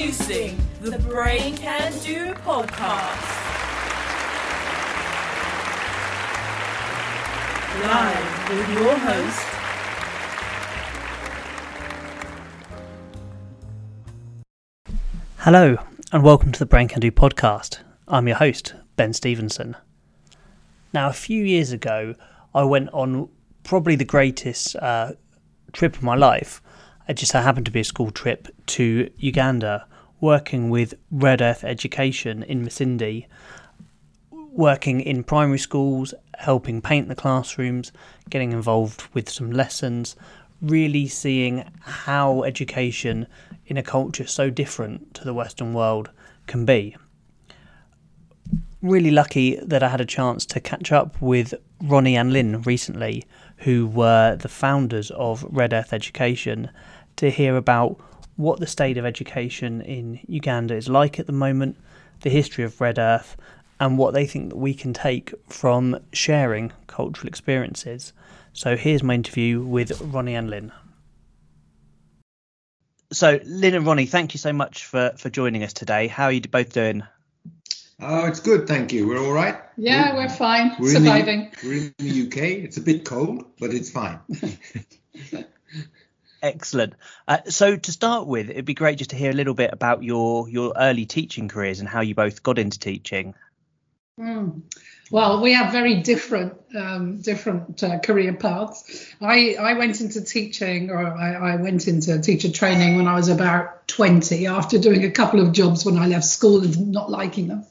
Introducing the Brain Can Do podcast. Live with your host, Hello, and welcome to the Brain Can Do podcast. I'm your host, Ben Stevenson. Now, a few years ago, I went on probably the greatest uh, trip of my life. It just so happened to be a school trip to Uganda, working with Red Earth Education in Masindi, working in primary schools, helping paint the classrooms, getting involved with some lessons, really seeing how education in a culture so different to the Western world can be. Really lucky that I had a chance to catch up with Ronnie and Lynn recently, who were the founders of Red Earth Education, to hear about what the state of education in Uganda is like at the moment, the history of Red Earth, and what they think that we can take from sharing cultural experiences. So here's my interview with Ronnie and Lynn. So, Lynn and Ronnie, thank you so much for, for joining us today. How are you both doing? Oh, it's good, thank you. We're all right. Yeah, we're, fine. we're Surviving. In the, we're in the UK. It's a bit cold, but it's fine. Excellent. Uh, so, to start with, it'd be great just to hear a little bit about your your early teaching careers and how you both got into teaching. Mm. Well, we have very different um, different uh, career paths. I, I went into teaching, or I, I went into teacher training when I was about 20, after doing a couple of jobs when I left school and not liking them.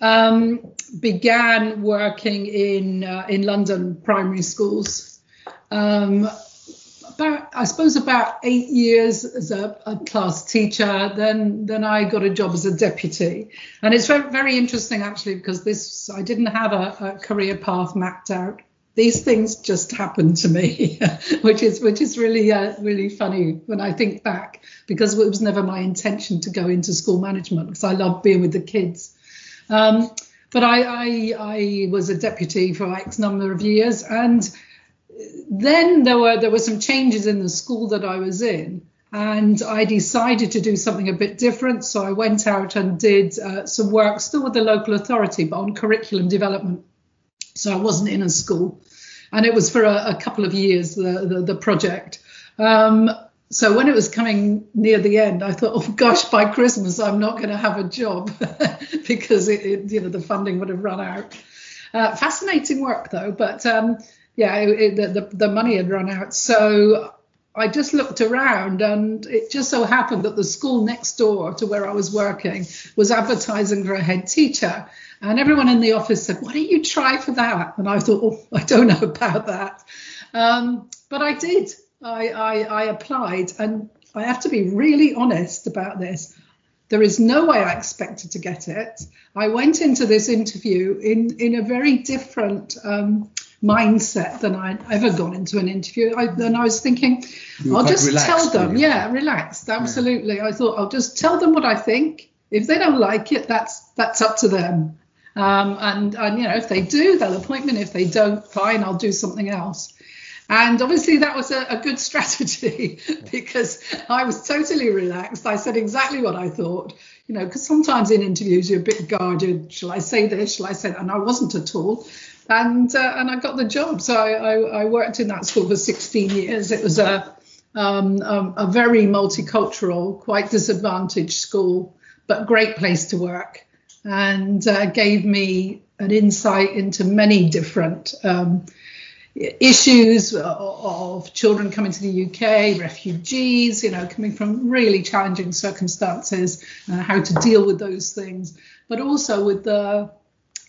Um, began working in uh, in London primary schools. Um, about I suppose about eight years as a, a, class teacher. Then then I got a job as a deputy, and it's very, very interesting actually because this I didn't have a, a career path mapped out. These things just happened to me, which is which is really uh, really funny when I think back because it was never my intention to go into school management because I love being with the kids. Um, but I, I, I was a deputy for X number of years, and then there were there were some changes in the school that I was in, and I decided to do something a bit different. So I went out and did uh, some work, still with the local authority, but on curriculum development. So I wasn't in a school, and it was for a, a couple of years the the, the project. Um, so when it was coming near the end, I thought, oh gosh, by Christmas I'm not going to have a job because it, it, you know the funding would have run out. Uh, fascinating work though, but um, yeah, it, the, the, the money had run out. So I just looked around, and it just so happened that the school next door to where I was working was advertising for a head teacher. And everyone in the office said, Why don't you try for that? And I thought, Oh, I don't know about that. Um, but I did. I, I, I applied, and I have to be really honest about this. There is no way I expected to get it. I went into this interview in, in a very different um, mindset than I'd ever gone into an interview. I, then I was thinking, I'll just relaxed, tell them, yeah, relaxed, absolutely. Yeah. I thought I'll just tell them what I think. If they don't like it, that's that's up to them. Um, and and you know, if they do, they'll appoint me. If they don't, fine, I'll do something else. And obviously, that was a, a good strategy because I was totally relaxed. I said exactly what I thought, you know, because sometimes in interviews you're a bit guarded. Shall I say this? Shall I say that? And I wasn't at all and uh, and I got the job. So I, I, I, worked in that school for 16 years. It was a um, a, a, very multicultural, quite disadvantaged school, but great place to work, and uh, gave me an insight into many different. Um, issues of children coming to the UK, refugees, you know, coming from really challenging circumstances, uh, how to deal with those things, but also with the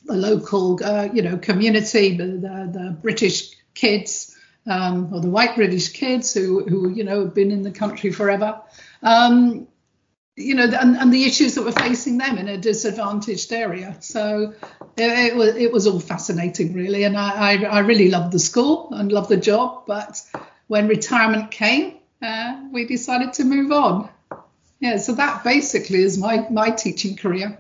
the local, uh, you know, community, the, the, the British kids um, or the white British kids who, who, you know, have been in the country forever. Um, you know, and, and, the issues that were facing them in a disadvantaged area. So it, it, was it was all fascinating, really, and I, I, I really loved the school and loved the job. But when retirement came, uh, we decided to move on. Yeah, so that basically is my my teaching career.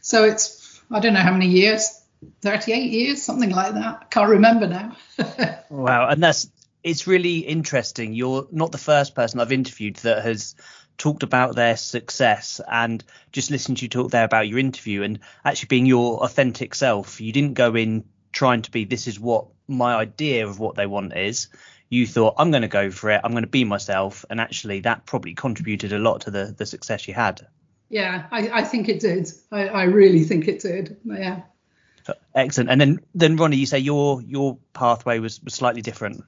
So it's I don't know how many years, 38 years, something like that. I can't remember now. wow, and that's it's really interesting. You're not the first person I've interviewed that has talked about their success and just listening to you talk there about your interview and actually being your authentic self. You didn't go in trying to be this is what my idea of what they want is. You thought I'm going to go for it. I'm going to be myself, and actually that probably contributed a lot to the the success you had. Yeah, I, I think it did. I, I really think it did. Yeah. Excellent. And then then Ronnie, you say your your pathway was, was slightly different.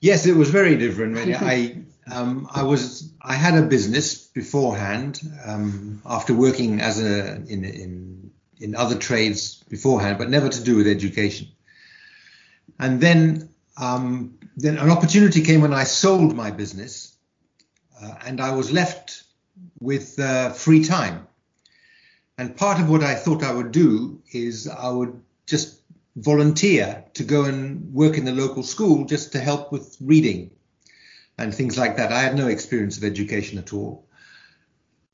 Yes, it was very different. Really. I um, I was I had a business beforehand um, after working as a in in in other trades beforehand, but never to do with education. And then um, then an opportunity came when I sold my business, uh, and I was left with uh, free time. And part of what I thought I would do is I would just volunteer to go and work in the local school just to help with reading and things like that. I had no experience of education at all.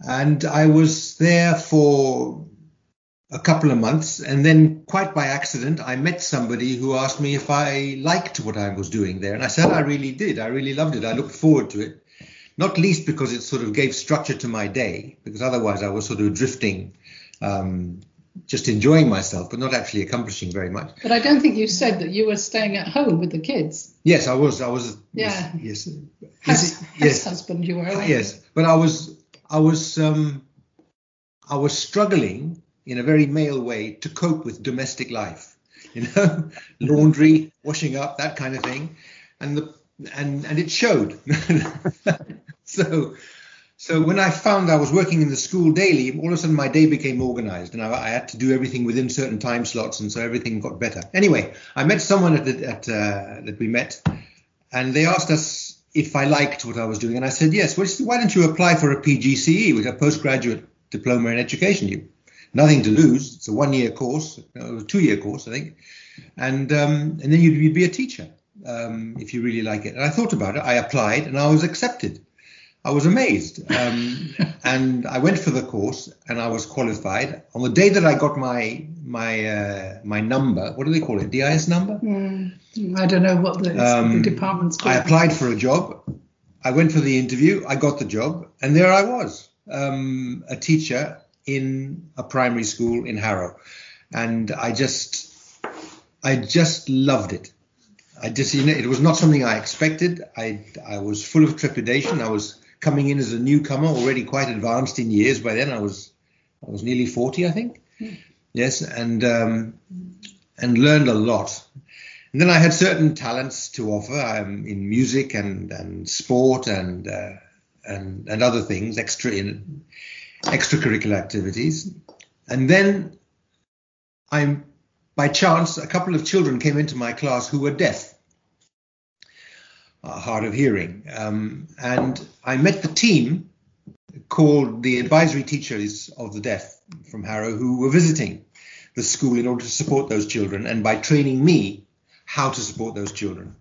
And I was there for a couple of months, and then quite by accident, I met somebody who asked me if I liked what I was doing there. And I said I really did. I really loved it. I looked forward to it, not least because it sort of gave structure to my day, because otherwise I was sort of drifting um, just enjoying myself, but not actually accomplishing very much. But I don't think you said that you were staying at home with the kids. Yes, I was. I was. Yeah. Yes. Yes. yes. husband, you were. Uh, yes, but I was. I was. Um, I was struggling in a very male way to cope with domestic life. You know, laundry, washing up, that kind of thing, and the and and it showed. so so when I found I was working in the school daily, all of a sudden my day became organized and I, I had to do everything within certain time slots, and so everything got better. Anyway, I met someone at, at uh, that we met, and they asked us if I liked what I was doing, and I said yes. Well, why don't you apply for a PGCE, which is a postgraduate diploma in education? You nothing to lose. It's a one-year course, a two-year course, I think, and um, and then you'd, you'd, be a teacher um, if you really like it. And I thought about it. I applied, and I was accepted. I was amazed. Um, and I went for the course and I was qualified. On the day that I got my my uh, my number, what do they call it? DIS number? Mm, I don't know what the, um, the department's called. I applied for a job. I went for the interview. I got the job, and there I was, um, a teacher in a primary school in Harrow, and I just I just loved it. I just you know it was not something I expected. I I was full of trepidation. I was coming in as a newcomer, already quite advanced in years. By then, I was I was nearly forty, I think. Mm. Yes, and um, and learned a lot. And then I had certain talents to offer um, in music and and sport and uh, and and other things, extra in extracurricular activities. And then I'm by chance a couple of children came into my class who were deaf uh, hard of hearing. Um, and I met the team called the advisory teachers of the deaf from Harrow who were visiting the school in order to support those children and by training me how to support those children.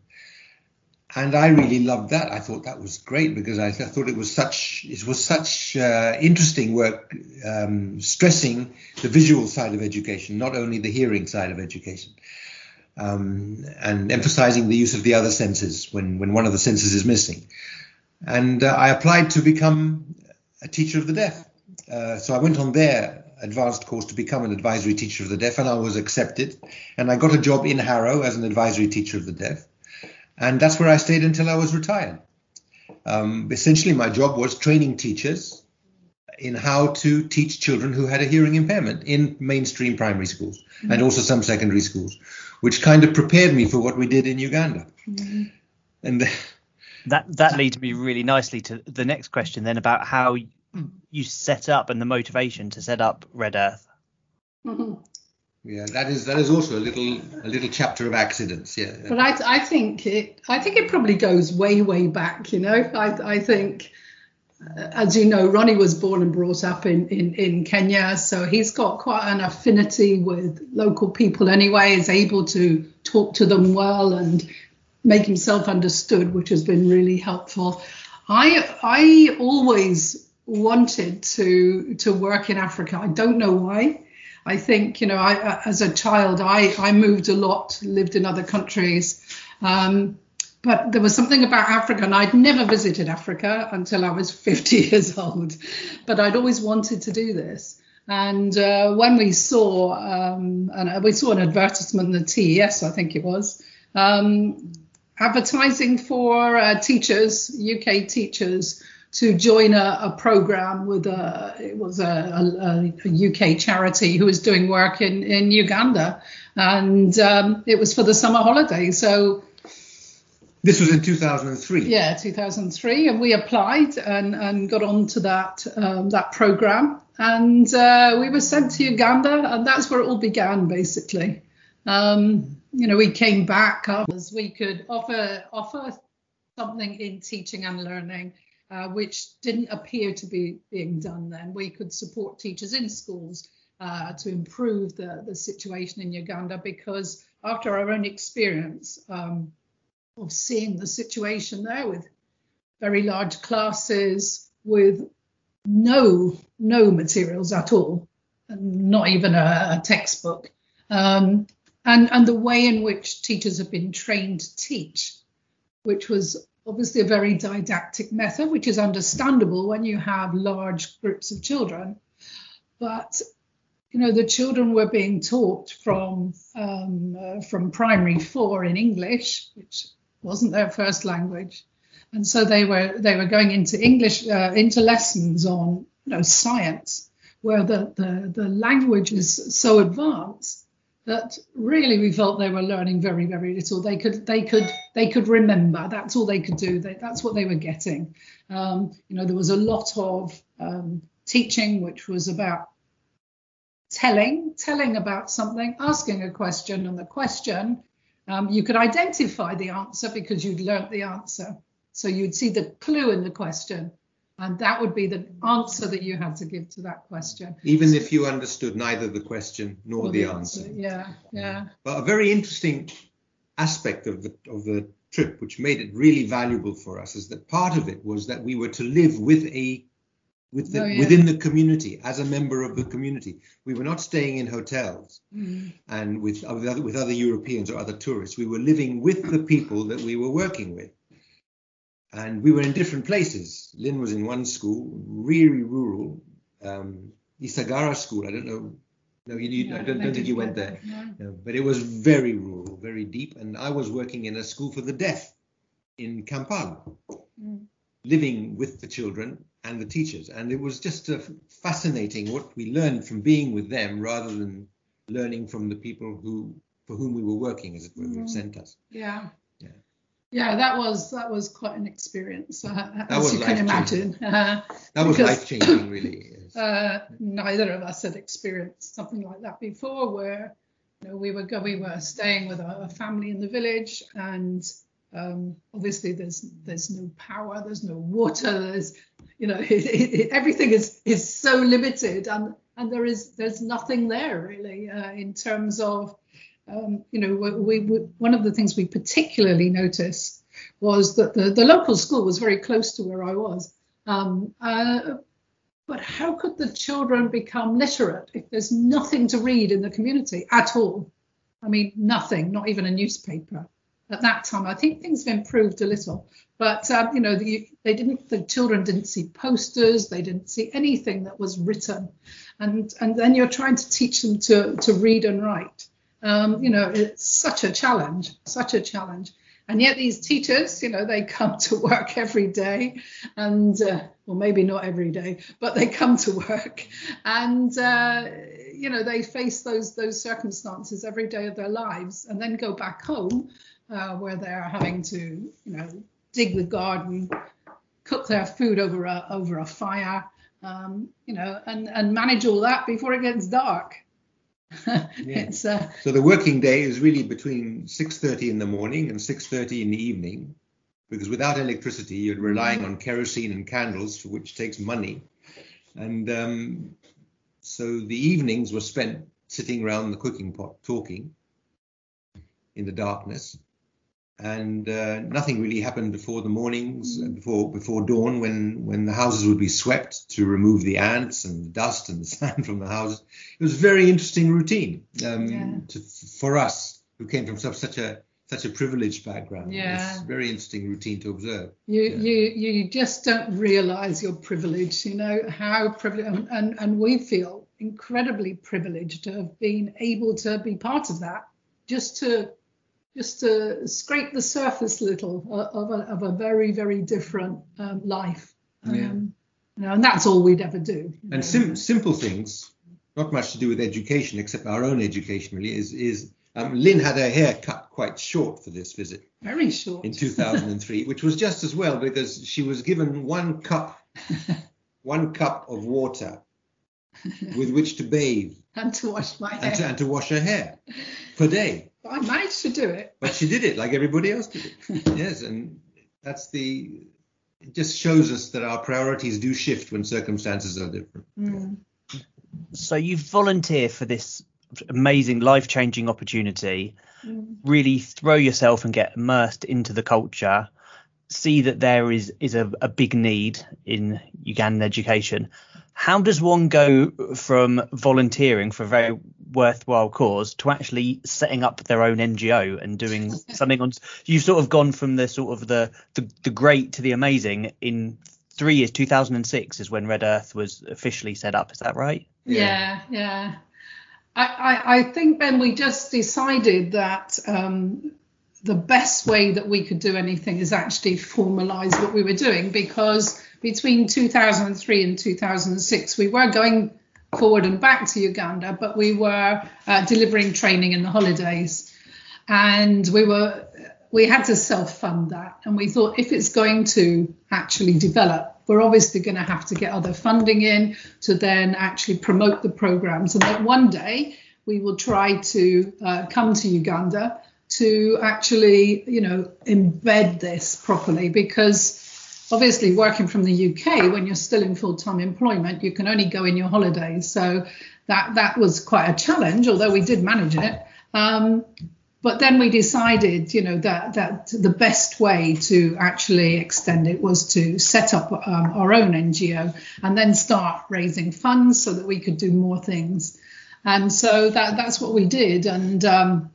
And I really loved that. I thought that was great because I, th- I thought it was such it was such uh, interesting work, um, stressing the visual side of education, not only the hearing side of education um, and emphasizing the use of the other senses when, when one of the senses is missing. And uh, I applied to become a teacher of the deaf. Uh, so I went on their advanced course to become an advisory teacher of the deaf, and I was accepted. And I got a job in Harrow as an advisory teacher of the deaf. And that's where I stayed until I was retired. Um, essentially, my job was training teachers in how to teach children who had a hearing impairment in mainstream primary schools mm-hmm. and also some secondary schools which kind of prepared me for what we did in Uganda. Mm-hmm. And the, that that leads me really nicely to the next question then about how you set up and the motivation to set up Red Earth. Mm-hmm. Yeah, that is that is also a little a little chapter of accidents. Yeah, but I I think it I think it probably goes way way back. You know, I I think as you know, Ronnie was born and brought up in, in, in Kenya, so he's got quite an affinity with local people anyway, is able to talk to them well and make himself understood, which has been really helpful. I I always wanted to to work in Africa. I don't know why. I think you know, I as a child, I I moved a lot, lived in other countries. Um, but there was something about Africa, and I'd never visited Africa until I was 50 years old, but I'd always wanted to do this. And uh, when we saw, um, and we saw an advertisement in the TES, I think it was, um, advertising for uh, teachers, UK teachers, to join a, a program with a it was a, a, a, UK charity who was doing work in in Uganda, and um, it was for the summer holiday. So this was in 2003. Yeah, 2003, and we applied and and got onto that um, that program, and uh, we were sent to Uganda, and that's where it all began basically. Um, you know, we came back as we could offer offer something in teaching and learning uh, which didn't appear to be being done then. We could support teachers in schools uh, to improve the, the situation in Uganda because after our own experience um, of seeing the situation there with very large classes, with no no materials at all, not even a, a textbook, um, and and the way in which teachers have been trained to teach, which was obviously a very didactic method, which is understandable when you have large groups of children. But you know, the children were being taught from um, uh, from primary four in English, which wasn't their first language, and so they were they were going into English uh, into lessons on you know science, where the, the the language is so advanced that really we felt they were learning very very little. They could they could they could remember. That's all they could do. They, that's what they were getting. Um, you know there was a lot of um, teaching which was about telling telling about something asking a question and the question um, you could identify the answer because you'd learnt the answer so you'd see the clue in the question and that would be the answer that you had to give to that question. Even if you understood neither the question nor the, the answer. answer. Yeah, yeah. But a very interesting aspect of the of the trip, which made it really valuable for us, is that part of it was that we were to live with a with the, oh, yeah. within the community as a member of the community. We were not staying in hotels mm. and with other, with other Europeans or other tourists. We were living with the people that we were working with and we were in different places. Lynn was in one school, really rural, um, Isagara School. I don't know. No, you, you, I don't, don't think you went there. No. but it was very rural, very deep. And I was working in a school for the deaf in Kampala, mm. Living with the children and the teachers. And it was just uh, fascinating what we learned from being with them rather than learning from the people who for whom we were working, as it were, mm. who sent us. Yeah. Yeah, that was that was quite an experience, uh, as you can imagine. Uh, that was life changing, really. Yes. Uh, neither of us had experienced something like that before, where you know, we were we were staying with a, a family in the village, and um, obviously there's there's no power, there's no water, there's you know it, it, everything is is so limited, and and there is there's nothing there really uh, in terms of um, you know, we, we, one of the things we particularly noticed was that the, the local school was very close to where I was. Um, uh, but how could the children become literate if there's nothing to read in the community at all? I mean, nothing, not even a newspaper. At that time, I think things have improved a little, but um, you know, the, they didn't. The children didn't see posters. They didn't see anything that was written, and and then you're trying to teach them to to read and write. Um, you know, it's such a challenge, such a challenge. And yet these teachers, you know, they come to work every day, and uh, well, maybe not every day, but they come to work, and uh, you know, they face those those circumstances every day of their lives, and then go back home, uh, where they're having to, you know, dig the garden, cook their food over a over a fire, um, you know, and and manage all that before it gets dark. yeah. uh, so the working day is really between 6.30 in the morning and 6.30 in the evening because without electricity you're relying on kerosene and candles for which takes money and um, so the evenings were spent sitting around the cooking pot talking in the darkness and uh, nothing really happened before the mornings before before dawn when when the houses would be swept to remove the ants and the dust and the sand from the houses it was a very interesting routine um, yeah. to, for us who came from such, such a such a privileged background. Yeah. It's a very interesting routine to observe. You Yeah. you you just don't realise your privilege. You know how privileged, and, and and we feel incredibly privileged to have been able to be part of that. Just to just to scrape the surface a little of a, of a very very different um, life. Um, Yeah. you know, and that's all we'd ever do. And sim- simple things, not much to do with education, except our own education really, is, is um, Lynn had her hair cut quite short for this visit very short. in 2003, which was just as well because she was given one cup, one cup of water with which to bathe and to wash my hair. and to, and to wash her hair per day. I managed to do it. But she did it like everybody else did it. yes, and that's the. It just shows us that our priorities do shift when circumstances are different. Mm. So you volunteer for this amazing life-changing opportunity. Mm. Really throw yourself and get immersed into the culture. See that there is is a, a big need in Ugandan education. How does one go from volunteering for a very worthwhile cause to actually setting up their own NGO and doing something on? You've sort of gone from the sort of the the, the great to the amazing in three years. 2006 is when Red Earth was officially set up. Is that right? Yeah, yeah. I, I, I think Ben, we just decided that um, the best way that we could do anything is actually formalize what we were doing because between 2003 and 2006 we were going forward and back to Uganda, but we were uh, delivering training in the holidays, and we were we had to self-fund that, and we thought if it's going to actually develop, we're obviously going to have to get other funding in to then actually promote the programs, and that one day we will try to uh, come to Uganda to actually, you know, embed this properly. Because obviously working from the UK when you're still in full-time employment you can only go in your holidays. So that that was quite a challenge although we did manage it. Um, but then we decided you know that that the best way to actually extend it was to set up um, our own NGO and then start raising funds so that we could do more things. And so that that's what we did. And um,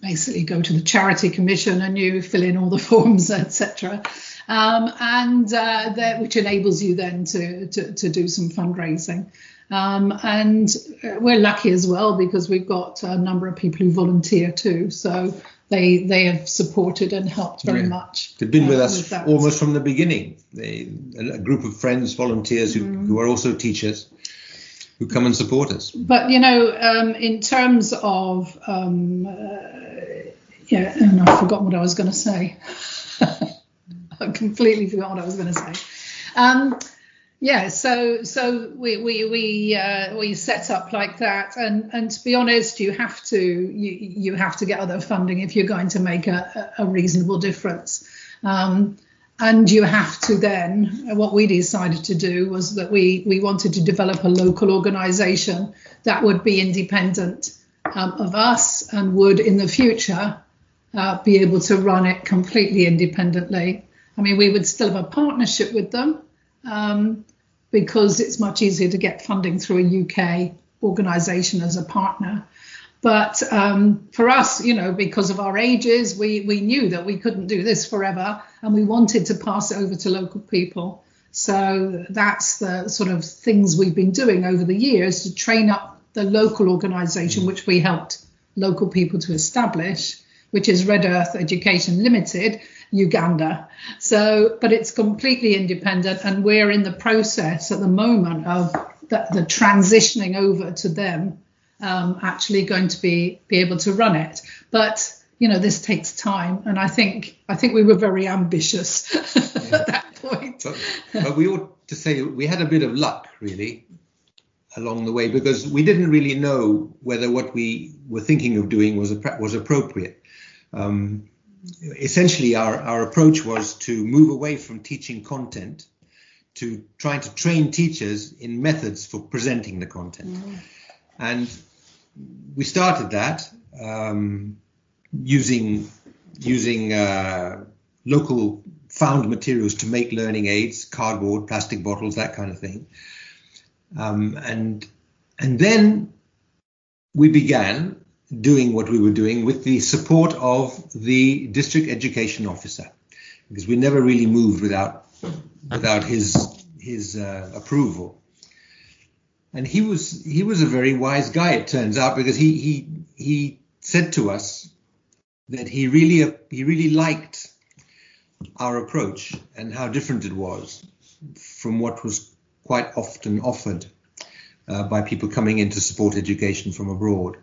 basically go to the charity commission and you fill in all the forms etc um, and uh, that, which enables you then to, to, to do some fundraising. Um, and uh, we're lucky as well because we've got a number of people who volunteer too. So they they have supported and helped very Yeah. much. They've been with uh, us that. almost from the beginning. They, a group of friends, volunteers who, Mm-hmm. who are also teachers, who come and support us. But you know, um, in terms of um, uh, yeah, and I forgot what I was going to say. I completely forgot what I was going to say. Um, yeah, so so we we we uh, we set up like that, and and to be honest, you have to you you have to get other funding if you're going to make a, a reasonable difference. Um, and you have to then what we decided to do was that we we wanted to develop a local organization that would be independent um, of us and would in the future uh, be able to run it completely independently i mean we would still have a partnership with them um, because it's much easier to get funding through a uk organization as a partner but um, for us, you know, because of our ages, we, we knew that we couldn't do this forever and we wanted to pass it over to local people. So that's the sort of things we've been doing over the years to train up the local organization, which we helped local people to establish, which is Red Earth Education Limited, Uganda. So, but it's completely independent and we're in the process at the moment of the, the transitioning over to them um, actually going to be be able to run it. But you know, this takes time, and I think I think we were very ambitious at that point. But, but we ought to say we had a bit of luck, really, along the way because we didn't really know whether what we were thinking of doing was was appropriate. Um, essentially, our, our approach was to move away from teaching content to trying to train teachers in methods for presenting the content. And we started that um, using using uh, local found materials to make learning aids, cardboard, plastic bottles, that kind of thing. Um, and and then we began doing what we were doing with the support of the district education officer, because we never really moved without without his his uh, approval. And he was he was a very wise guy, it turns out, because he he he said to us that he really he really liked our approach and how different it was from what was quite often offered uh, by people coming in to support education from abroad.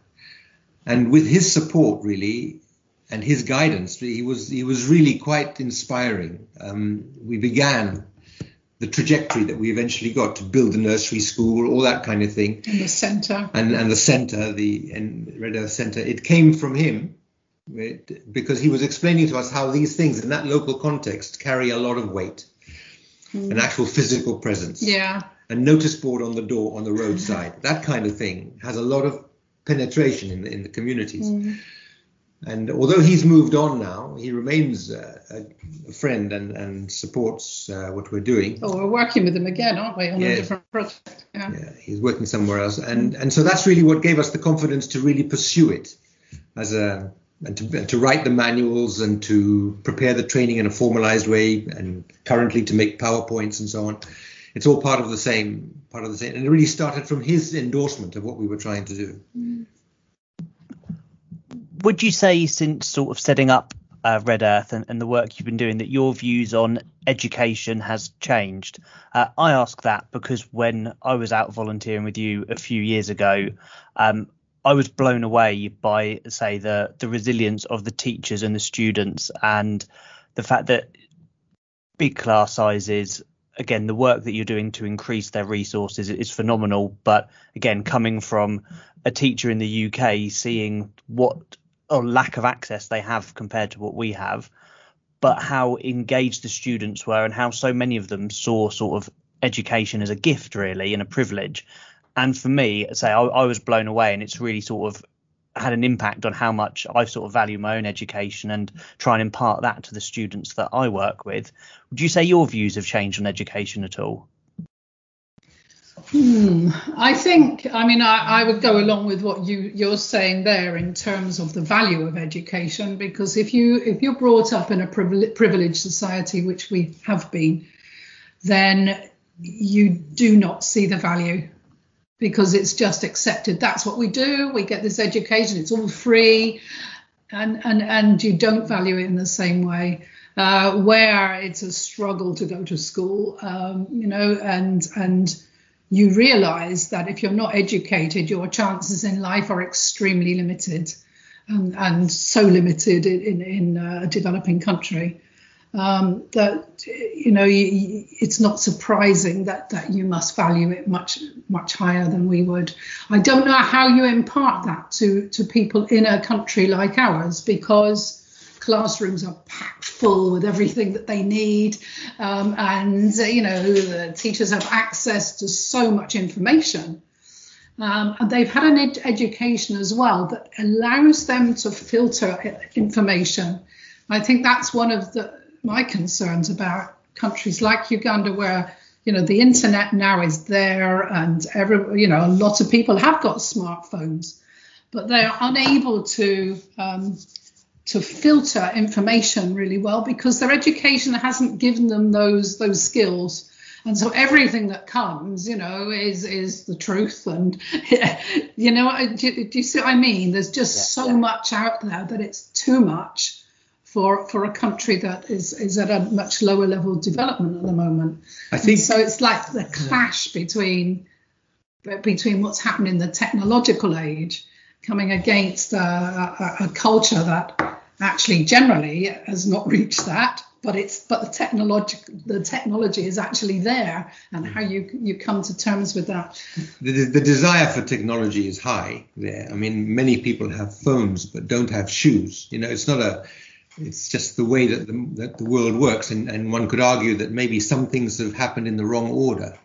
And with his support, really, and his guidance, he was he was really quite inspiring. Um, we began the trajectory that we eventually got to build the nursery school, all that kind of thing. And the centre. And and the centre, the and Red Earth Centre, it came from him because he was explaining to us how these things in that local context carry a lot of weight, mm. an actual physical presence. Yeah. A notice board on the door on the roadside, that kind of thing has a lot of penetration in the, in the communities. Mm. And although he's moved on now, he remains a, a, friend and, and supports uh, what we're doing. Oh, we're working with him again, aren't we, on yeah. a different project? Yeah. yeah, he's working somewhere else, and and so that's really what gave us the confidence to really pursue it as a and to, and to write the manuals and to prepare the training in a formalized way and currently to make powerpoints and so on it's all part of the same part of the same and it really started from his endorsement of what we were trying to do. Would you say since sort of setting up uh, red earth and, and, the work you've been doing that your views on education has changed? Uh, i ask that because when i was out volunteering with you a few years ago um, I was blown away by say the the resilience of the teachers and the students and the fact that big class sizes again the work that you're doing to increase their resources is phenomenal. But again coming from a teacher in the UK seeing what or lack of access they have compared to what we have but how engaged the students were and how so many of them saw sort of education as a gift really and a privilege. And for me, say I, I was blown away, and it's really sort of had an impact on how much I sort of value my own education and try and impart that to the students that I work with. Would you say your views have changed on education at all? Hmm. I think, I mean, I, I, would go along with what you you're saying there in terms of the value of education, because if you if you're brought up in a privileged society, which we have been, then you do not see the value because it's just accepted. That's what we do. We get this education. It's all free, and and and you don't value it in the same way. Uh, where it's a struggle to go to school, um, you know, and and you realize that if you're not educated, your chances in life are extremely limited, and, and so limited in in a developing country um, that you know you, it's not surprising that that you must value it much much higher than we would. I don't know how you impart that to to people in a country like ours because classrooms are packed full with everything that they need um, and you know the teachers have access to so much information um, and they've had an ed- education as well that allows them to filter information I think that's one of the my concerns about countries like Uganda, where you know the internet now is there, and every you know a lot of people have got smartphones, but they're unable to um, to filter information really well because their education hasn't given them those those skills. And so everything that comes, you know, is is the truth, and you know, do, do you see what I mean? There's just yeah, so yeah. much out there that it's too much for for a country that is is at a much lower level of development at the moment. I think and so. It's like the clash between between what's happening in the technological age coming against a, a, a culture that actually generally has not reached that but it's but the technology the technology is actually there and how you you come to terms with that the, the desire for technology is high there i mean many people have phones but don't have shoes you know it's not a it's just the way that the, that the world works, and, and one could argue that maybe some things have happened in the wrong order,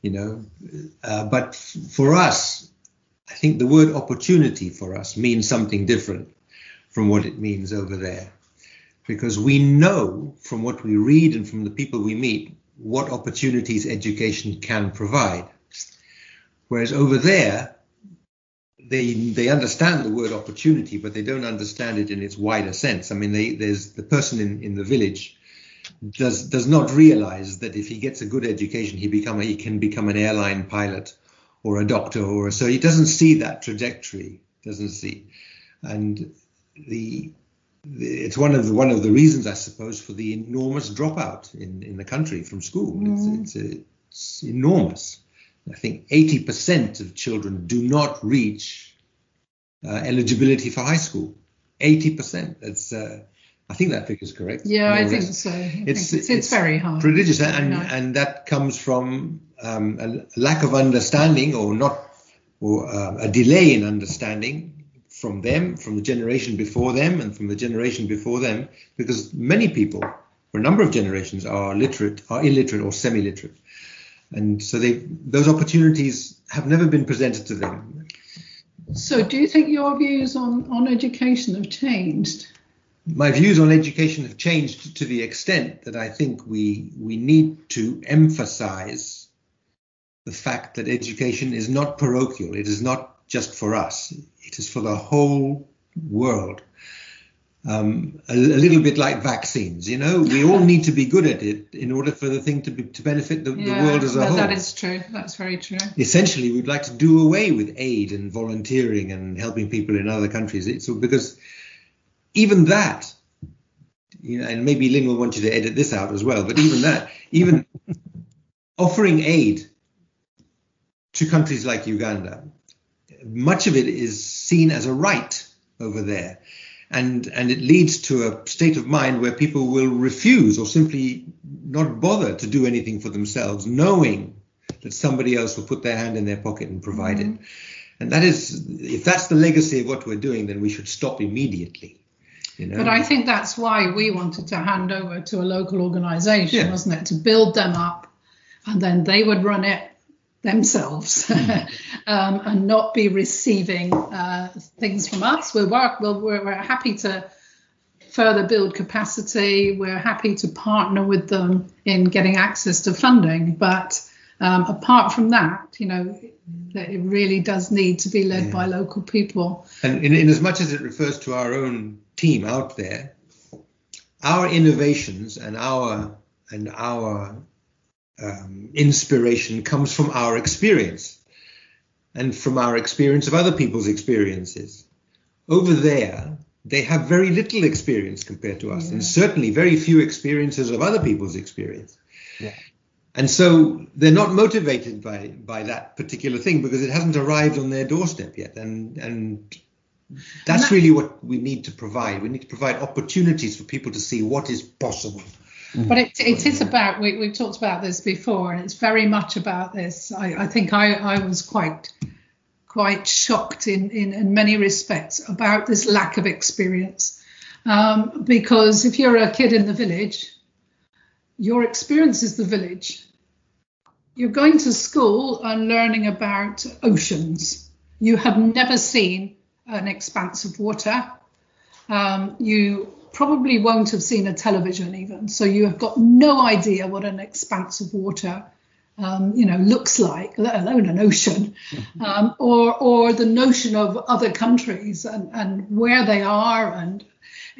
you know. Uh, but for us, I think the word opportunity for us means something different from what it means over there, because we know from what we read and from the people we meet what opportunities education can provide. Whereas over there, they they understand the word opportunity, but they don't understand it in its wider sense. I mean, they, there's the person in, in the village does does not realize that if he gets a good education, he become a, he can become an airline pilot or a doctor or a, so he doesn't see that trajectory. Doesn't see, and the, the it's one of the one of the reasons I suppose for the enormous dropout in in the country from school. Mm. It's, it's, it's enormous. I think 80% of children do not reach uh, eligibility for high school. 80%. That's uh, I think that figure is correct. Yeah, I think so. I think It's- it's, it's, it's very hard. Prodigious, and and that comes from um, a lack of understanding, or not, or uh, a delay in understanding from them, from the generation before them, and from the generation before them, because many people, for a number of generations, are literate, are illiterate, or semi-literate, and so they those opportunities have never been presented to them. So, do you think your views on, on education have changed? my views on education have changed to the extent that I think we we need to emphasize the fact that education is not parochial. It is not just for us. It is for the whole world. Um, a, a little bit like vaccines, you know, we all need to be good at it in order for the thing to be to benefit the, the world as a that- whole that is true. That's very true. essentially we'd like to do away with aid and volunteering and helping people in other countries. It's because even that, you know, and maybe Lynn will want you to edit this out as well, but even that, even offering aid to countries like Uganda, much of it is seen as a right over there. And, and it leads to a state of mind where people will refuse or simply not bother to do anything for themselves, knowing that somebody else will put their hand in their pocket and provide it. Mm-hmm. And that is, if that's the legacy of what we're doing, then we should stop immediately. You know? But I think that's why we wanted to hand over to a local organisation, Yeah. wasn't it, to build them up, and then they would run it themselves um, and not be receiving uh, things from us. We're, work, we're, we're we're happy to further build capacity. We're happy to partner with them in getting access to funding. But um, apart from that, you know, it really does need to be led Yeah. by local people. And in, in as much as it refers to our own team out there, our innovations and our and our um, inspiration comes from our experience and from our experience of other people's experiences. Over there, they have very little experience compared to us, and certainly very few experiences of other people's experience. Yeah. And so they're not motivated by by that particular thing because it hasn't arrived on their doorstep yet. And and that's really what we need to provide. We need to provide opportunities for people to see what is possible. But it, it is about, we, we've talked about this before, and it's very much about this. I, I think I, I was quite quite shocked in, in, in many respects about this lack of experience. Um, because if you're a kid in the village, your experience is the village. You're going to school and learning about oceans. You have never seen an expanse of water. Um, you probably won't have seen a television even, so you have got no idea what an expanse of water, um, you know, looks like, let alone an ocean, um, or or the notion of other countries and, and where they are, and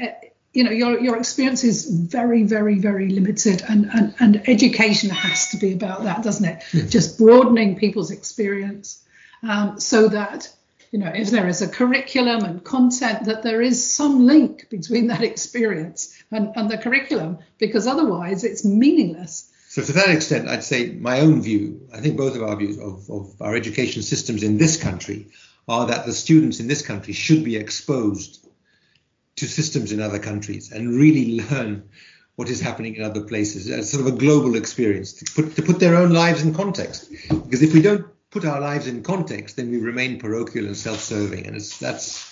uh, you know, your your experience is very, very, very limited, and and, and education has to be about that, doesn't it? Just broadening people's experience, um, so that you know, if there is a curriculum and content, that there is some link between that experience and, and the curriculum, because otherwise it's meaningless. So to that extent, I'd say my own view, I think both of our views of, of our education systems in this country are that the students in this country should be exposed to systems in other countries and really learn what is happening in other places as sort of a global experience to put, to put their own lives in context. Because if we don't put our lives in context, then we remain parochial and self-serving, and it's, that's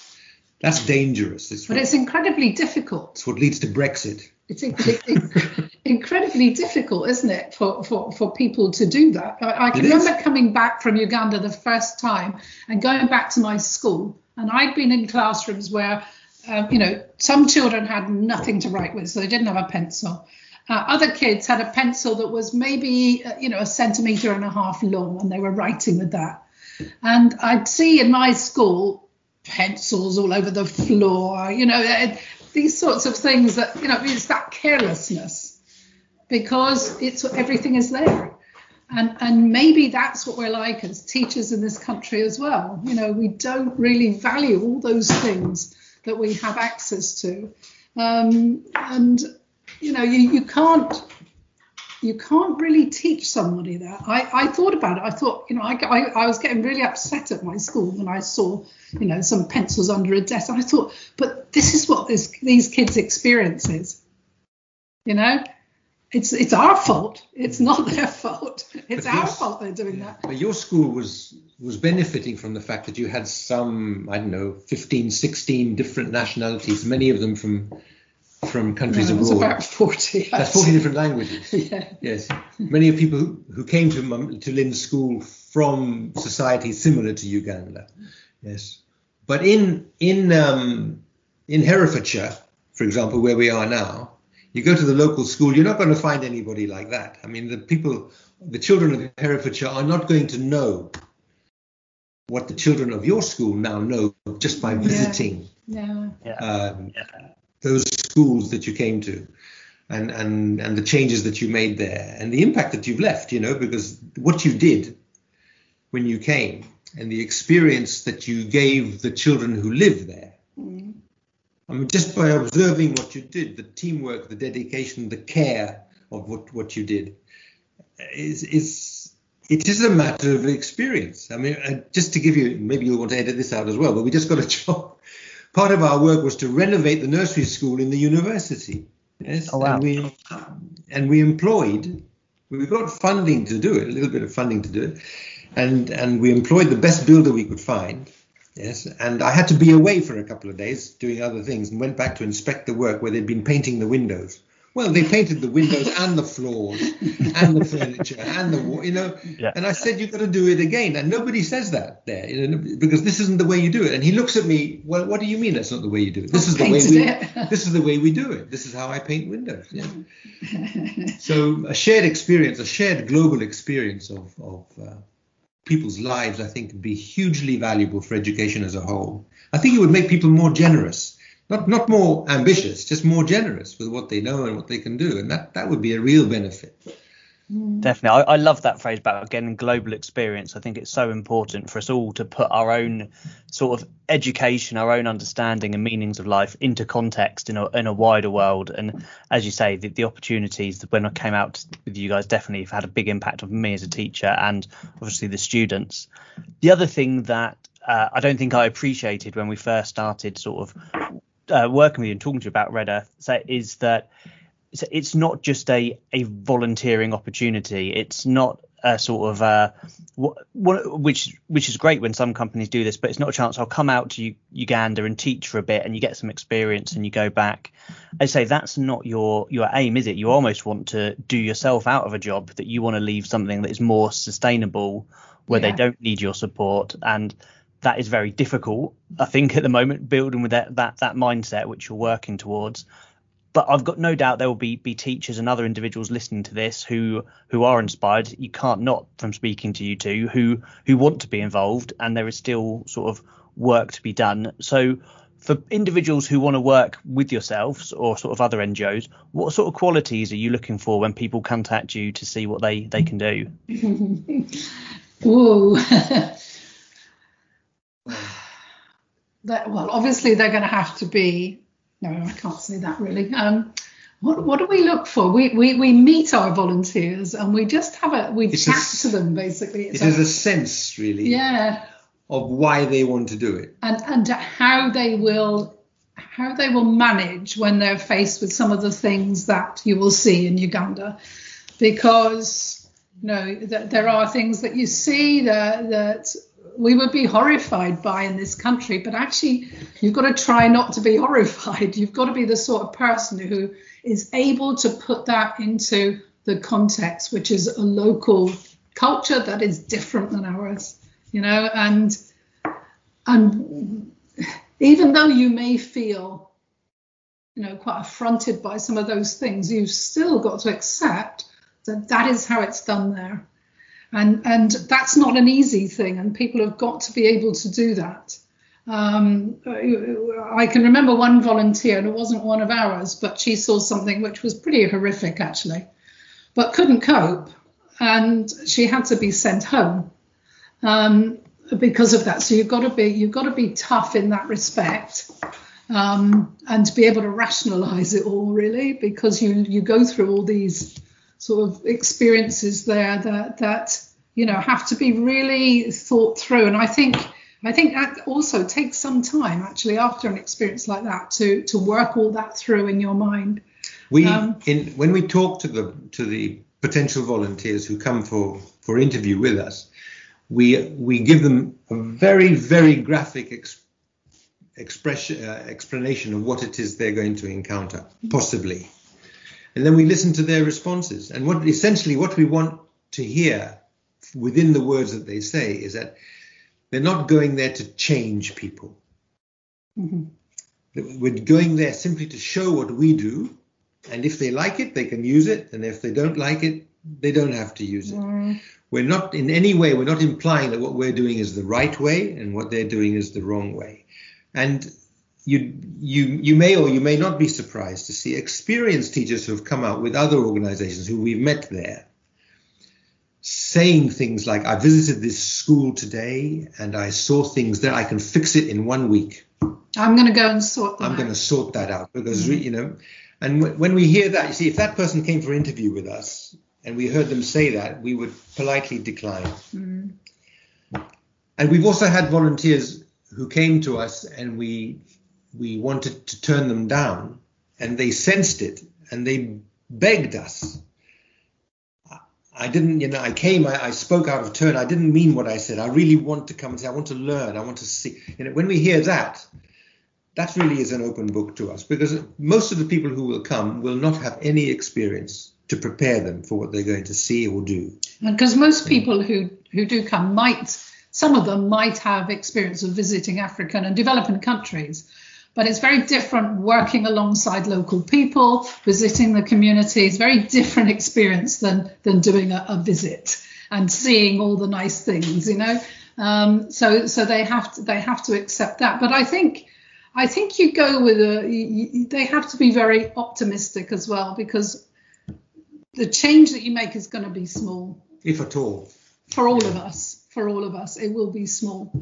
that's dangerous. It's But what, it's incredibly difficult. it's what leads to Brexit. It's in- in- incredibly difficult, isn't it, for, for, for people to do that? I, I can remember coming back from Uganda the first time and going back to my school, and I'd been in classrooms where, um, you know, some children had nothing to write with, so they didn't have a pencil. Uh, other kids had a pencil that was maybe, uh, you know, a centimetre and a half long, and they were writing with that. And I'd see in my school pencils all over the floor, you know, eh, these sorts of things that, you know, it's that carelessness because it's everything is there. And, and maybe that's what we're like as teachers in this country as well. You know, we don't really value all those things that we have access to. Um, and, you know, you, you can't you can't really teach somebody that. I, I thought about it. I thought, you know, I, I, I, was getting really upset at my school when I saw, you know, some pencils under a desk. And I thought, but this is what this, these kids' experience is. You know, it's it's our fault. It's not their fault. It's our fault they're doing that. But your school was was benefiting from the fact that you had some, I don't know, 15, 16 different nationalities, many of them from from countries no, abroad. about 40. That's 40 different languages. yeah. Yes. Many of people who, who came to, to Lynn's school from societies similar to Uganda. Yes. But in in um, in Herefordshire, for example, where we are now, you go to the local school, you're not going to find anybody like that. I mean, the people, the children of Herefordshire are not going to know what the children of your school now know just by visiting yeah. Yeah. um, those schools that you came to and, and, and the changes that you made there and the impact that you've left, you know, because what you did when you came and the experience that you gave the children who live there. Mm. I mean, just by observing what you did, the teamwork, the dedication, the care of what, what you did is, is it is a matter of experience. I mean, uh, just to give you, maybe you'll want to edit this out as well, but we just got a job part of our work was to renovate the nursery school in the university. Yes, oh, wow. and we and we employed. We got funding to do it, a little bit of funding to do it, and and we employed the best builder we could find. Yes, and I had to be away for a couple of days doing other things, and went back to inspect the work where they'd been painting the windows. Well, they painted the windows and the floors and the furniture and the wall, you know. Yeah. And I said, you've got to do it again. And nobody says that there, you know, because this isn't the way you do it. And he looks at me, well, what do you mean that's not the way you do it? This is the way we, it. this is the way we do it. This is how I paint windows. Yeah. so a shared experience, a shared global experience of, of uh, people's lives, I think, would be hugely valuable for education as a whole. I think it would make people more generous not not more ambitious, just more generous with what they know and what they can do, and that that would be a real benefit. Definitely, I, I love that phrase about getting global experience. I think it's so important for us all to put our own sort of education, our own understanding and meanings of life into context in a in a wider world. And as you say, the, the opportunities when I came out with you guys definitely have had a big impact on me as a teacher and obviously the students. The other thing that uh, I don't think I appreciated when we first started sort of uh, working with you and talking to you about Red Earth so is that it's, it's not just a a volunteering opportunity. It's not a sort of uh, wh- wh- which which is great when some companies do this, but it's not a chance. I'll come out to U- Uganda and teach for a bit, and you get some experience, and you go back. I say that's not your your aim, is it? You almost want to do yourself out of a job that you want to leave something that is more sustainable, where Yeah. they don't need your support and that is very difficult, I think, at the moment, building with that that that mindset which you're working towards. But I've got no doubt there will be be teachers and other individuals listening to this who who are inspired. You can't not from speaking to you two who who want to be involved, and there is still sort of work to be done. So for individuals who want to work with yourselves or sort of other NGOs, what sort of qualities are you looking for when people contact you to see what they they can do? Ooh. that, well, obviously they're going to have to be. No, I can't say that really. Um, what, what do we look for? We, we we meet our volunteers and we just have a we It's chat s- to them basically. It It's is a- a sense, really, yeah, of why they want to do it. and and how they will how they will manage when they're faced with some of the things that you will see in Uganda, because you know th- there are things that you see that that we would be horrified by in this country, but actually you've got to try not to be horrified. You've got to be the sort of person who is able to put that into the context, which is a local culture that is different than ours, you know, and and even though you may feel you know quite affronted by some of those things you've still got to accept that that is how it's done there and and that's not an easy thing, and people have got to be able to do that. Um, I can remember one volunteer, and it wasn't one of ours, but she saw something which was pretty horrific actually, but couldn't cope, and she had to be sent home um, because of that. So you've got to be you've got to be tough in that respect. Um, and to be able to rationalize it all really because you you go through all these sort of experiences there that that you know have to be really thought through. And i think i think that also takes some time actually after an experience like that to to work all that through in your mind. We um, in when we talk to the to the potential volunteers who come for for interview with us we we give them a very very graphic ex, expression uh, explanation of what it is they're going to encounter possibly and then we listen to their responses. And what essentially what we want to hear within the words that they say is that they're not going there to change people. Mm-hmm. We're going there simply to show what we do, and if they like it, they can use it, and if they don't like it, they don't have to use it. Mm. We're not in any way, we're not implying that what we're doing is the right way and what they're doing is the wrong way. And you you you may or you may not be surprised to see experienced teachers who have come out with other organizations who we've met there saying things like i visited this school today and i saw things there i can fix it in one week i'm going to go and sort that. i'm going to sort that out because mm-hmm. you know and w- when we hear that you see if that person came for an interview with us and we heard them say that we would politely decline mm-hmm. and we've also had volunteers who came to us and we we wanted to turn them down, and they sensed it and they begged us. I didn't, you know, I came, I, I, spoke out of turn. I didn't mean what I said. I really want to come and say, I want to learn. I want to see. You know, when we hear that, that really is an open book to us because most of the people who will come will not have any experience to prepare them for what they're going to see or do. Because most people who who do come might, some of them might have experience of visiting African and developing countries but it's very different working alongside local people, visiting the community. It's very different experience than than doing a, a visit and seeing all the nice things, you know. Um, so so they have to they have to accept that. But I think I think you go with a you, they have to be very optimistic as well because the change that you make is going to be small, if at all, for all of us. For all of us, it will be small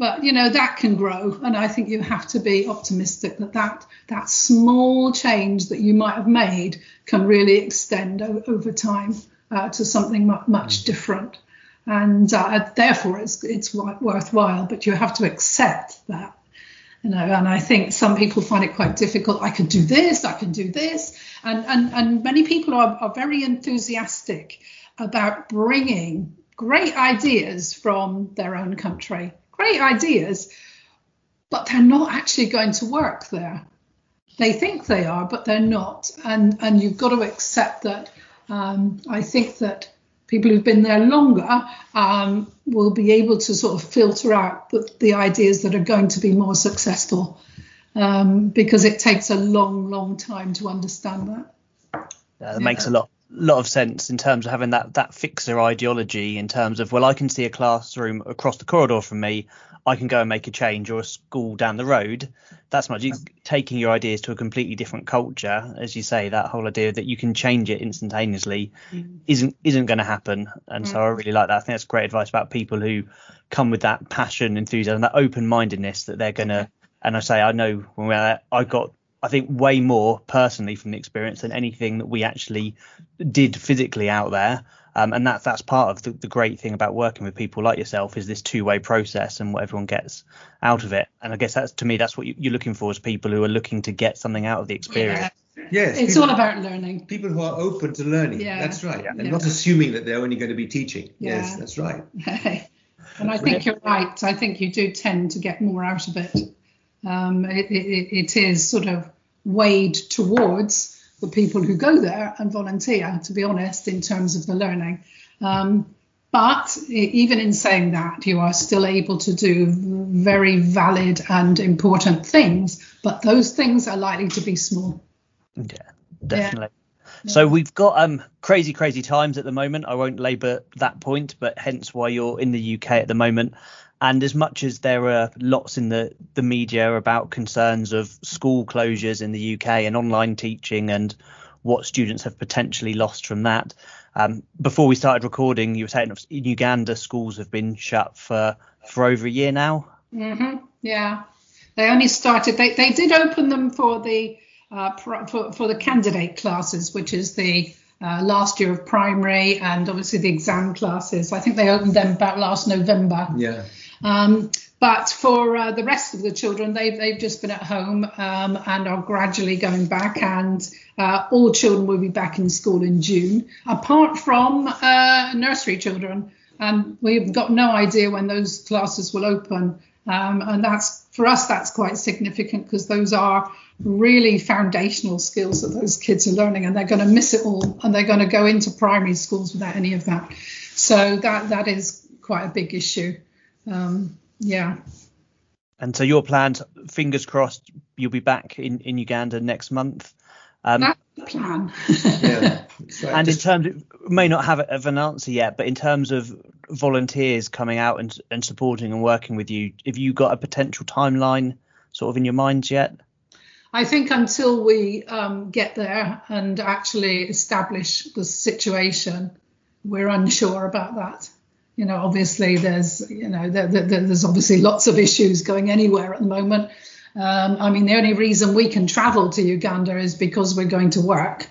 but you know that can grow and i think you have to be optimistic that that, that small change that you might have made can really extend o- over time uh, to something much, much mm. different. And uh, therefore it's it's worthwhile but you have to accept that. You know and i think some people find it quite difficult. I can do this i can do this. And and, and many people are, are very enthusiastic about bringing great ideas from their own country great ideas, but they're not actually going to work there. They think they are, but they're not. And and you've got to accept that. Um, I think that people who've been there longer um, will be able to sort of filter out the, the ideas that are going to be more successful um, because it takes a long, long time to understand that. Yeah, that yeah. makes a lot lot of sense in terms of having that that fixer ideology in terms of well I can see a classroom across the corridor from me. I can go and make a change or a school down the road. That's much taking your ideas to a completely different culture as you say that whole idea that you can change it instantaneously mm. isn't isn't going to happen. And mm. so I really like that. I think that's great advice about people who come with that passion enthusiasm that open mindedness that they're going to and I say I know when we're I got I think way more personally from the experience than anything that we actually did physically out there. Um, and that's that's part of the, the, great thing about working with people like yourself is this two-way process and what everyone gets out of it. And I guess that's to me that's what you, are looking for is people who are looking to get something out of the experience. Yeah. Yes, it's people, all about learning. People who are open to learning. Yeah. That's right. Yeah. And yeah. not assuming that they're only going to be teaching. Yeah. Yes, that's right. and I think you're right. I think you do tend to get more out of it um, it, it, it is sort of weighed towards the people who go there and volunteer, to be honest, in terms of the learning. Um, but even in saying that, you are still able to do very valid and important things, but those things are likely to be small. Yeah, definitely. Yeah. So we've got um crazy, crazy times at the moment. I won't labour that point, but hence why you're in the UK at the moment. And as much as there are lots in the, the media about concerns of school closures in the UK and online teaching and what students have potentially lost from that, um, before we started recording, you were saying in Uganda schools have been shut for for over a year now. hmm Yeah, they only started. They they did open them for the uh, for for the candidate classes, which is the uh, last year of primary and obviously the exam classes. I think they opened them about last November. Yeah. Um, but for uh, the rest of the children, they've, they've just been at home um, and are gradually going back. And uh, all children will be back in school in June, apart from uh, nursery children. And we've got no idea when those classes will open. Um, and that's for us, that's quite significant because those are really foundational skills that those kids are learning, and they're going to miss it all, and they're going to go into primary schools without any of that. So that that is quite a big issue. Um, yeah. And so your plans, fingers crossed, you'll be back in, in Uganda next month. Um, That's the plan. Yeah. So I and in terms, of, may not have, a- have an answer yet, but in terms of volunteers coming out and, and supporting and working with you, have you got a potential timeline sort of in your minds yet? I think until we um, get there and actually establish the situation, we're unsure about that. You know, obviously there's, you know, there, there, there's obviously lots of issues going anywhere at the moment. Um, I mean, the only reason we can travel to Uganda is because we're going to work.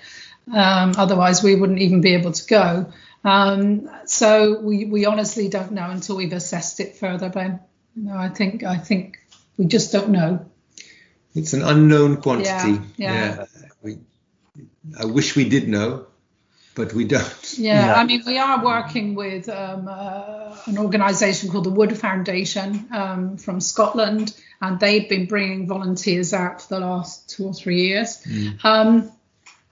Um, otherwise, we wouldn't even be able to go. Um, so we, we honestly don't know until we've assessed it further, Ben. You know, I think I think we just don't know. It's an unknown quantity. Yeah, yeah. We, I wish we did know, but we don't. Yeah, Yeah. I mean, we are working with um, uh, an organisation called the Wood Foundation um, from Scotland, and they've been bringing volunteers out for the last two or three years. Um,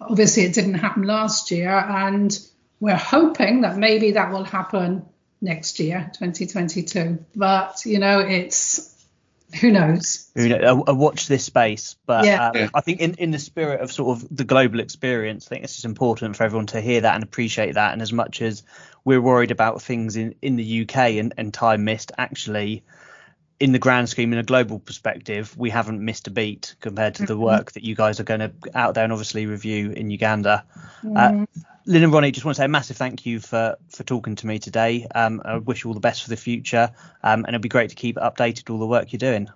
obviously, it didn't happen last year, and we're hoping that maybe that will happen next year, 2022. But you know, it's who knows. You know, I, I watch this space, but Yeah. um, Yeah. I think in, in the spirit of sort of the global experience, I think this is important for everyone to hear that and appreciate that. And as much as we're worried about things in, in the UK and, and time missed, actually, in the grand scheme, in a global perspective, we haven't missed a beat compared to the work that you guys are going to out there and obviously review in Uganda. Uh, Lynn and Ronnie, just want to say a massive thank you for for talking to me today. Um, I wish you all the best for the future, um, and it'll be great to keep updated all the work you're doing.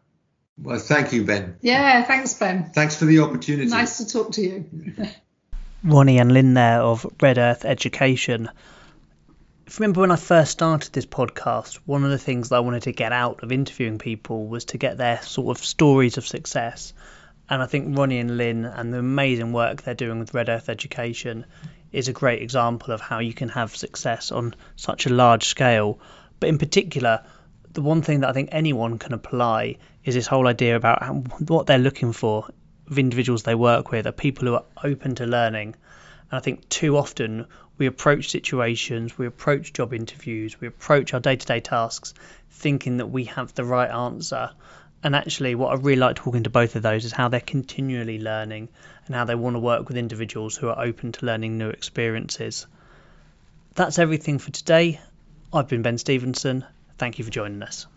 Well, thank you, Ben. Yeah, thanks, Ben. Thanks for the opportunity. Nice to talk to you. Ronnie and Lynn there of Red Earth Education. If you remember when I first started this podcast, one of the things that I wanted to get out of interviewing people was to get their sort of stories of success. And I think Ronnie and Lynn and the amazing work they're doing with Red Earth Education is a great example of how you can have success on such a large scale. But in particular, the one thing that I think anyone can apply is this whole idea about how, what they're looking for of individuals they work with are people who are open to learning. And I think too often we approach situations, we approach job interviews, we approach our day to day tasks thinking that we have the right answer. And actually, what I really like talking to both of those is how they're continually learning how they want to work with individuals who are open to learning new experiences. That's everything for today. I've been Ben Stevenson. Thank you for joining us.